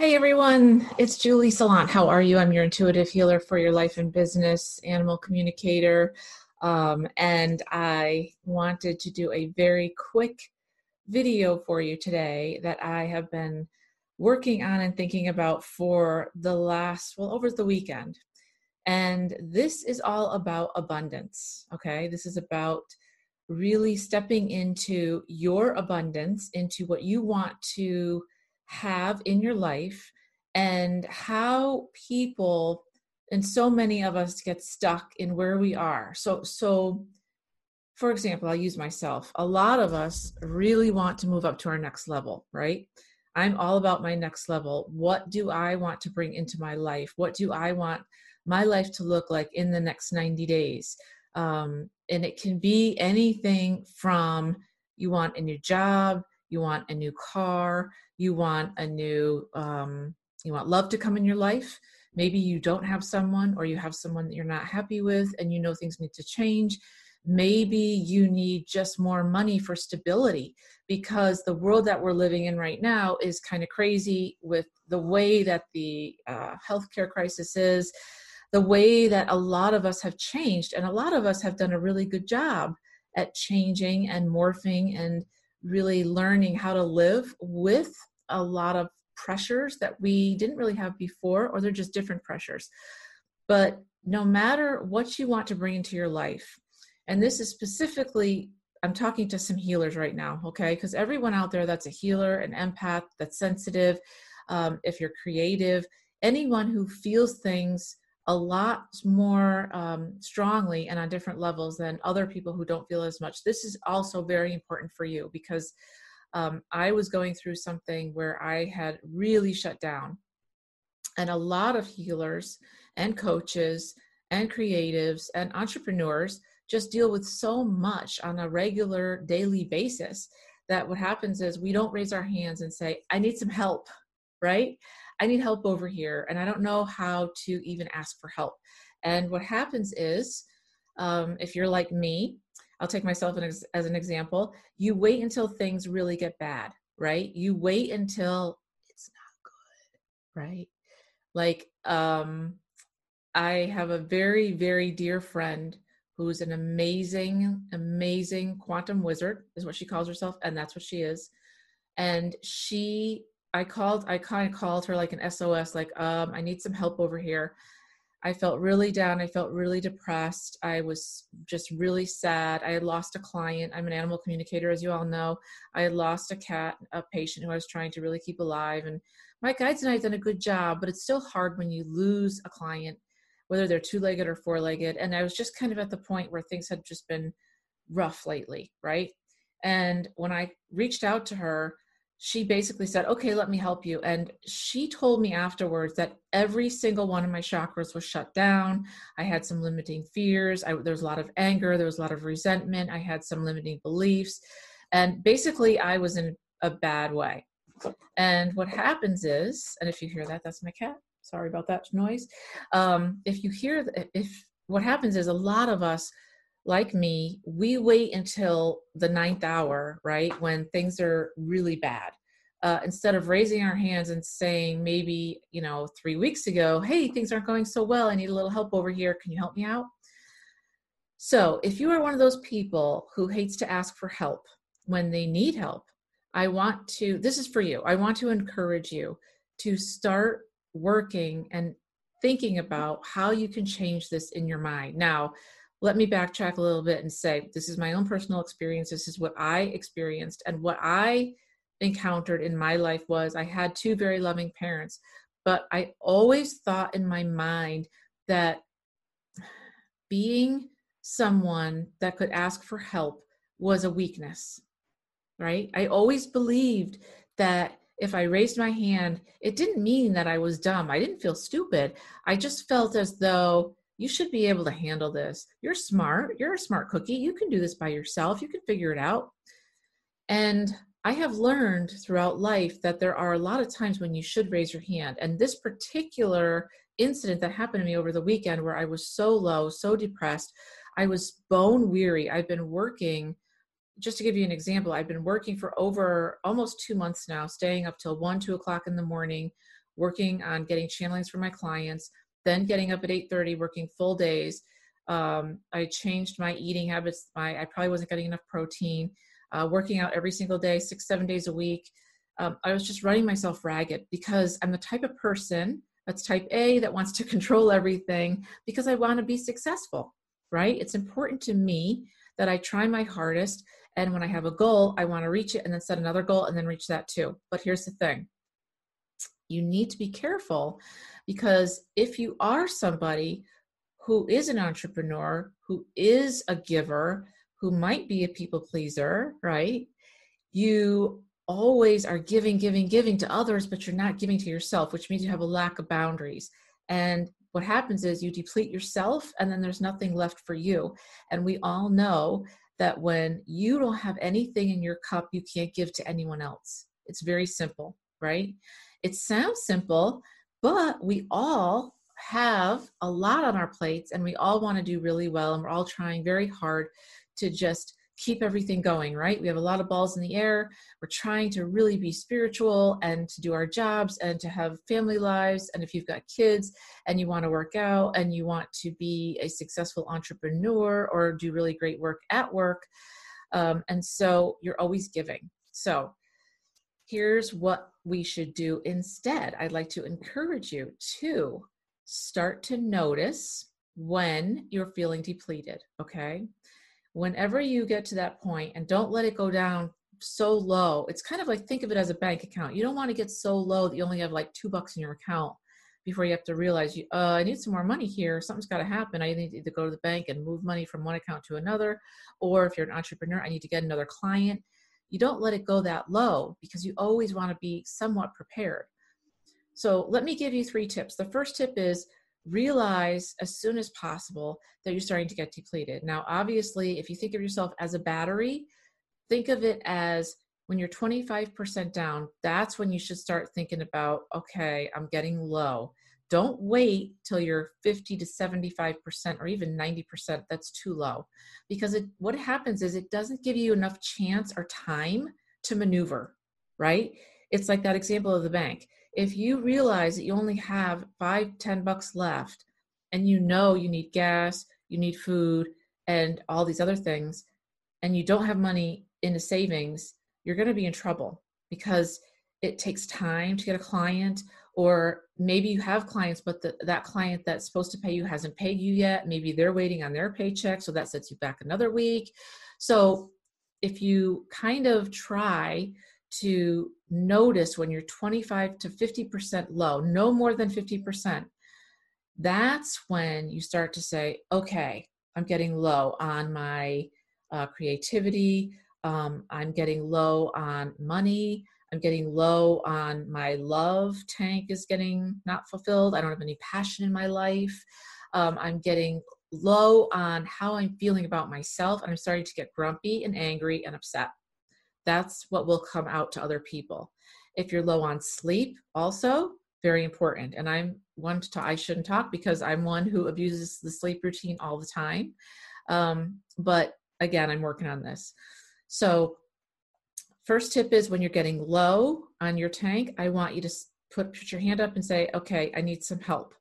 Hey everyone, it's Julie Salant. How are you? I'm your intuitive healer for your life and business, animal communicator. Um, and I wanted to do a very quick video for you today that I have been working on and thinking about for the last, well, over the weekend. And this is all about abundance, okay? This is about really stepping into your abundance, into what you want to have in your life and how people and so many of us get stuck in where we are. So so for example i'll use myself. A lot of us really want to move up to our next level right? I'm all about my next level. What do i want to bring into my life? What do i want my life to look like in the next 90 days? Um, and it can be anything from you want a new job you want a new car you want a new um, you want love to come in your life. Maybe you don't have someone or you have someone that you're not happy with and you know things need to change. Maybe you need just more money for stability because the world that we're living in right now is kind of crazy with the way that the uh, healthcare crisis is the way that a lot of us have changed and a lot of us have done a really good job at changing and morphing and really learning how to live with a lot of pressures that we didn't really have before, or they're just different pressures. But no matter what you want to bring into your life, and this is specifically, I'm talking to some healers right now, okay? Because everyone out there that's a healer, an empath, that's sensitive, um, if you're creative, anyone who feels things a lot more um, strongly and on different levels than other people who don't feel as much. This is also very important for you because um, I was going through something where I had really shut down. And a lot of healers and coaches and creatives and entrepreneurs just deal with so much on a regular daily basis that what happens is we don't raise our hands and say, I need some help, right? I need help over here, and I don't know how to even ask for help. And what happens is, um, if you're like me, I'll take myself as, an example. You wait until things really get bad, right? You wait until it's not good, right? Like, um, I have a very, very dear friend who's an amazing, amazing quantum wizard, is what she calls herself, and that's what she is. And she, I called, I kind of called her like an SOS, like, um, I need some help over here. I felt really down. I felt really depressed. I was just really sad. I had lost a client. I'm an animal communicator, as you all know. I had lost a cat, a patient who I was trying to really keep alive. And my guides and I have done a good job, but it's still hard when you lose a client, whether they're two legged or four legged. And I was just kind of at the point where things had just been rough lately, right? And when I reached out to her, she basically said, Okay, let me help you. And she told me afterwards that every single one of my chakras was shut down. I had some limiting fears. I, there was a lot of anger. There was a lot of resentment. I had some limiting beliefs. And basically, I was in a bad way. And what happens is, and if you hear that, that's my cat. Sorry about that noise. Um, if you hear, if what happens is a lot of us like me, we wait until the ninth hour, right, when things are really bad. Uh, instead of raising our hands and saying, maybe, you know, three weeks ago, hey, things aren't going so well. I need a little help over here. Can you help me out? So, if you are one of those people who hates to ask for help when they need help, I want to, this is for you. I want to encourage you to start working and thinking about how you can change this in your mind. Now, let me backtrack a little bit and say this is my own personal experience. This is what i experienced and what i encountered in my life was i had two very loving parents but i always thought in my mind that being someone that could ask for help was a weakness right? I always believed that if i raised my hand it didn't mean that i was dumb. I didn't feel stupid. I just felt as though you should be able to handle this. You're smart. You're a smart cookie. You can do this by yourself. You can figure it out. And I have learned throughout life that there are a lot of times when you should raise your hand. And this particular incident that happened to me over the weekend, where I was so low, so depressed, I was bone weary. I've been working, just to give you an example, I've been working for over almost two months now, staying up till one, two o'clock in the morning, working on getting channelings for my clients, then getting up at 8:30, working full days. Um, I changed my eating habits. My I probably wasn't getting enough protein. Uh, working out every single day, six seven days a week. Um, I was just running myself ragged because I'm the type of person that's type A that wants to control everything because I want to be successful. Right? It's important to me that I try my hardest. And when I have a goal, I want to reach it and then set another goal and then reach that too. But here's the thing you need to be careful because if you are somebody who is an entrepreneur, who is a giver, who might be a people pleaser, right? You always are giving, giving, giving to others, but you're not giving to yourself, which means you have a lack of boundaries. And what happens is you deplete yourself and then there's nothing left for you. And we all know that when you don't have anything in your cup, you can't give to anyone else. It's very simple, right? It sounds simple, but we all have a lot on our plates and we all want to do really well and we're all trying very hard to just keep everything going, right? We have a lot of balls in the air. We're trying to really be spiritual and to do our jobs and to have family lives. And if you've got kids and you want to work out and you want to be a successful entrepreneur or do really great work at work, um, and so you're always giving. So here's what we should do instead. I'd like to encourage you to start to notice when you're feeling depleted, okay? Whenever you get to that point and don't let it go down so low, it's kind of like think of it as a bank account. You don't want to get so low that you only have like two bucks in your account before you have to realize you uh, I need some more money here. Something's got to happen. I need to go to the bank and move money from one account to another, or if you're an entrepreneur, I need to get another client you don't let it go that low because you always want to be somewhat prepared. So let me give you three tips. The first tip is realize as soon as possible that you're starting to get depleted. Now, obviously, if you think of yourself as a battery, think of it as when you're 25% down, that's when you should start thinking about, okay, I'm getting low. Don't wait till you're 50 to 75% or even 90%. That's too low. Because it, what happens is it doesn't give you enough chance or time to maneuver, right? It's like that example of the bank. If you realize that you only have five, ten bucks left, and you know you need gas, you need food, and all these other things, and you don't have money in the savings, you're going to be in trouble because it takes time to get a client or maybe you have clients but the, that client that's supposed to pay you hasn't paid you yet. Maybe they're waiting on their paycheck so that sets you back another week. So if you kind of try to notice when you're 25 to 50% low no more than 50% that's when you start to say okay i'm getting low on my uh, creativity. Um, i'm getting low on money I'm getting low on my love tank is getting not fulfilled. I don't have any passion in my life. Um, I'm getting low on how I'm feeling about myself, and I'm starting to get grumpy and angry and upset. That's what will come out to other people. If you're low on sleep, also very important. And I'm one to talk, I shouldn't talk because I'm one who abuses the sleep routine all the time. Um, but again, I'm working on this. So First tip is when you're getting low on your tank, I want you to put, put your hand up and say, okay, I need some help.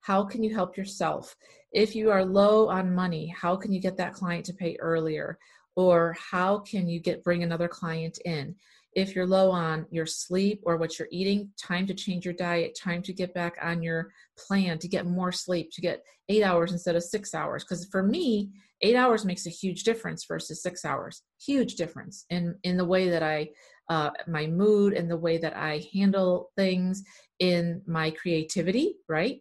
How can you help yourself? If you are low on money, how can you get that client to pay earlier? Or how can you get bring another client in? If you're low on your sleep or what you're eating, time to change your diet, time to get back on your plan to get more sleep, to get eight hours instead of six hours. Because for me, eight hours makes a huge difference versus six hours. Huge difference in in the way that i uh, my mood and the way that i handle things in my creativity right?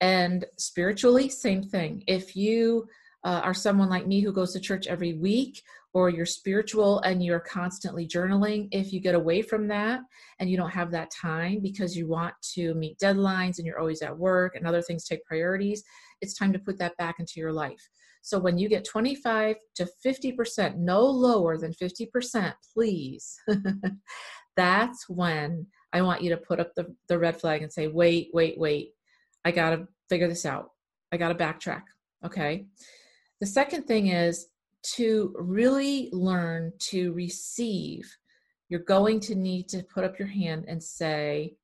And spiritually same thing. If you uh, are someone like me who goes to church every week or you're spiritual and you're constantly journaling, if you get away from that and you don't have that time because you want to meet deadlines and you're always at work and other things take priorities, it's time to put that back into your life. So when you get 25 to 50%, no lower than 50%, please, that's when I want you to put up the, the red flag and say, wait, wait, wait, I got to figure this out. I got to backtrack. Okay. The second thing is to really learn to receive. You're going to need to put up your hand and say,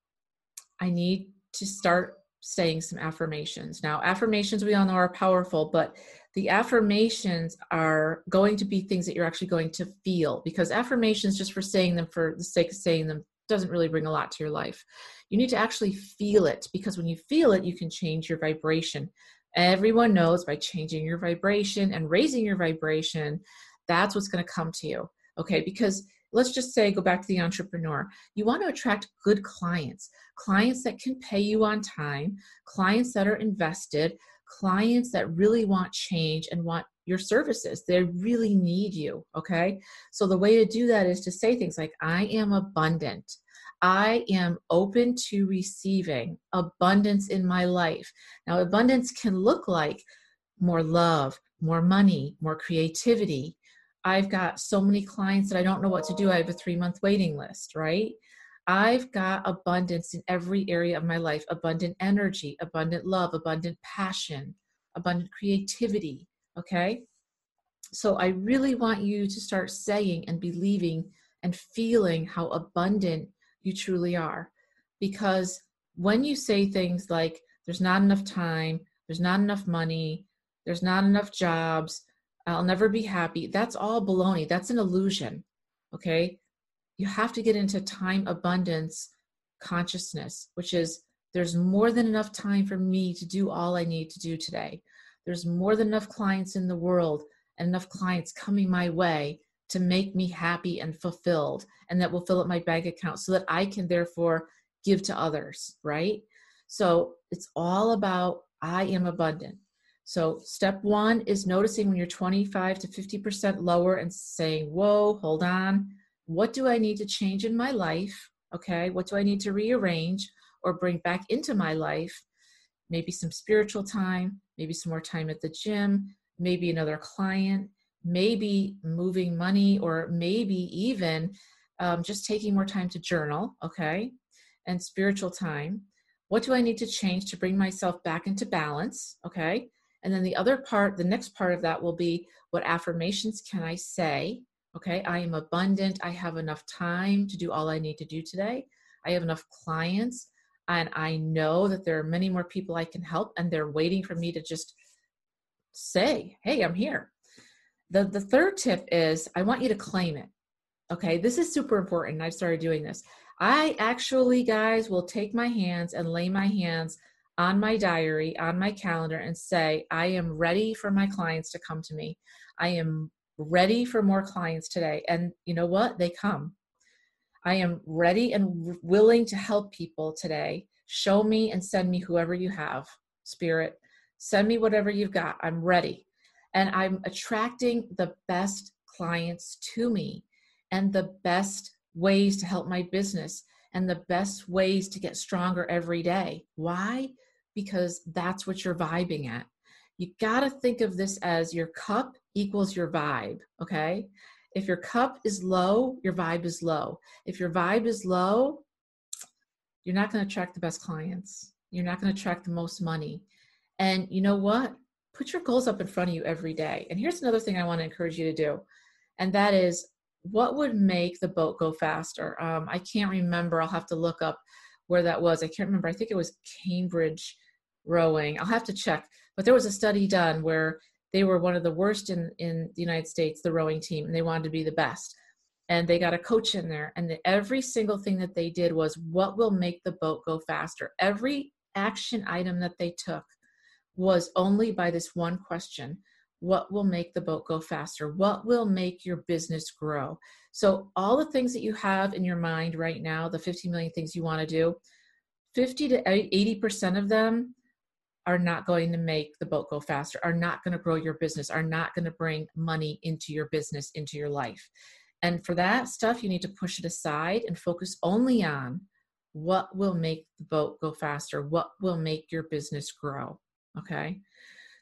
I need to start saying some affirmations. Now, affirmations we all know are powerful, but the affirmations are going to be things that you're actually going to feel because affirmations, just for saying them for the sake of saying them, doesn't really bring a lot to your life. You need to actually feel it because when you feel it, you can change your vibration. Everyone knows by changing your vibration and raising your vibration, that's what's going to come to you. Okay, because let's just say go back to the entrepreneur. You want to attract good clients clients that can pay you on time clients that are invested clients that really want change and want your services. They really need you okay? So the way to do that is to say things like i am abundant I am open to receiving abundance in my life. Now, abundance can look like more love, more money, more creativity, I've got so many clients that I don't know what to do. I have a three month waiting list, right? I've got abundance in every area of my life abundant energy, abundant love, abundant passion, abundant creativity. Okay. So I really want you to start saying and believing and feeling how abundant you truly are. Because when you say things like, there's not enough time, there's not enough money, there's not enough jobs, I'll never be happy. That's all baloney. That's an illusion. Okay. You have to get into time abundance consciousness, which is there's more than enough time for me to do all I need to do today. There's more than enough clients in the world and enough clients coming my way to make me happy and fulfilled and that will fill up my bank account so that I can therefore give to others, right? So it's all about I am abundant. So, step one is noticing when you're 25 to 50% lower and saying, Whoa, hold on. What do I need to change in my life? Okay. What do I need to rearrange or bring back into my life? Maybe some spiritual time, maybe some more time at the gym, maybe another client, maybe moving money, or maybe even um, just taking more time to journal. Okay. And spiritual time. What do I need to change to bring myself back into balance? Okay and then the other part, the next part of that will be what affirmations can I say? Okay, I am abundant. I have enough time to do all I need to do today. I have enough clients, and I know that there are many more people I can help, and they're waiting for me to just say, Hey, I'm here. The, the third tip is I want you to claim it. Okay, this is super important. I've started doing this. I actually, guys, will take my hands and lay my hands on my diary, on my calendar, and say, I am ready for my clients to come to me. I am ready for more clients today. And you know what? They come. I am ready and willing to help people today. Show me and send me whoever you have, Spirit. Send me whatever you've got. I'm ready. And I'm attracting the best clients to me and the best ways to help my business and the best ways to get stronger every day. Why? because that's what you're vibing at. You got to think of this as your cup equals your vibe, okay? If your cup is low, your vibe is low. If your vibe is low, you're not going to attract the best clients. You're not going to attract the most money. And you know what? Put your goals up in front of you every day. And here's another thing I want to encourage you to do, and that is what would make the boat go faster? Um, I can't remember. I'll have to look up where that was. I can't remember. I think it was Cambridge rowing. I'll have to check, but there was a study done where they were one of the worst in in the United States, the rowing team, and they wanted to be the best. And they got a coach in there, and the, every single thing that they did was what will make the boat go faster. Every action item that they took was only by this one question what will make the boat go faster what will make your business grow so all the things that you have in your mind right now the 50 million things you want to do 50 to 80% of them are not going to make the boat go faster, are not going to grow your business, are not going to bring money into your business, into your life. And for that stuff, you need to push it aside and focus only on what will make the boat go faster, what will make your business grow. Okay.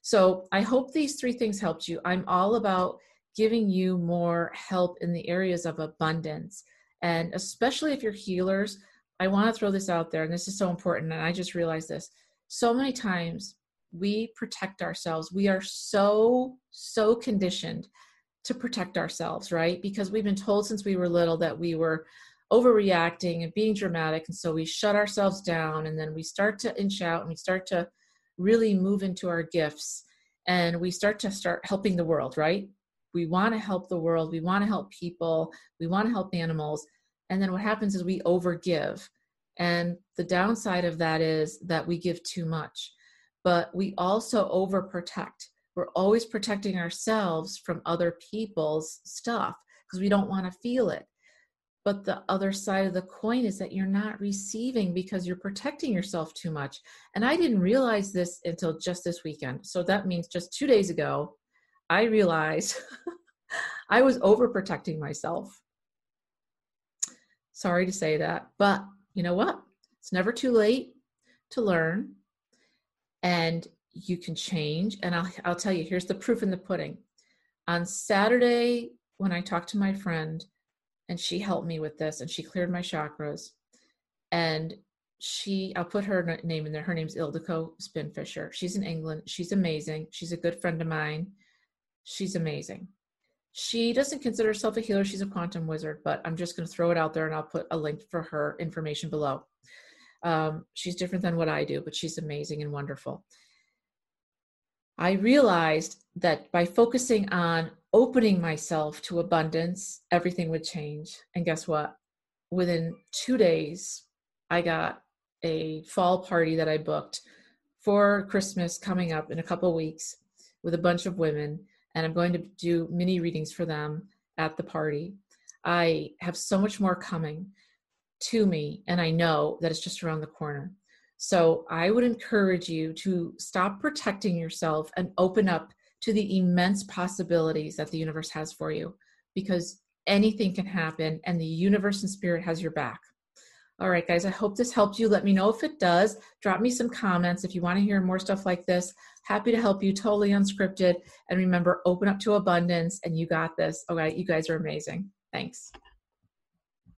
So I hope these three things helped you. I'm all about giving you more help in the areas of abundance. And especially if you're healers, I want to throw this out there, and this is so important. And I just realized this so many times we protect ourselves. We are so, so conditioned to protect ourselves, right? Because we've been told since we were little that we were overreacting and being dramatic. And so we shut ourselves down and then we start to inch out and we start to really move into our gifts and we start to start helping the world, right? We want to help the world. We want to help people. We want to help animals. And then what happens is we overgive. And the downside of that is that we give too much, but we also overprotect. We're always protecting ourselves from other people's stuff because we don't want to feel it. But the other side of the coin is that you're not receiving because you're protecting yourself too much. And I didn't realize this until just this weekend. So that means just two days ago, I realized I was overprotecting myself. Sorry to say that, but you know what? It's never too late to learn and you can change. And I'll, I'll tell you, here's the proof in the pudding. On Saturday, when I talked to my friend, and she helped me with this and she cleared my chakras, and she, I'll put her name in there. Her name's Ildiko Spinfisher. She's in England. She's amazing. She's a good friend of mine. She's amazing. She doesn't consider herself a healer. She's a quantum wizard, but I'm just going to throw it out there and I'll put a link for her information below. Um, she's different than what I do, but she's amazing and wonderful. I realized that by focusing on opening myself to abundance, everything would change. And guess what? Within two days, I got a fall party that I booked for Christmas coming up in a couple weeks with a bunch of women and I'm going to do mini readings for them at the party. I have so much more coming to me, and I know that it's just around the corner. So I would encourage you to stop protecting yourself and open up to the immense possibilities that the universe has for you because anything can happen and the universe and spirit has your back. All right, guys, I hope this helped you. Let me know if it does. Drop me some comments if you want to hear more stuff like this. Happy to help you, totally unscripted. And remember, open up to abundance and you got this. All right, you guys are amazing. Thanks.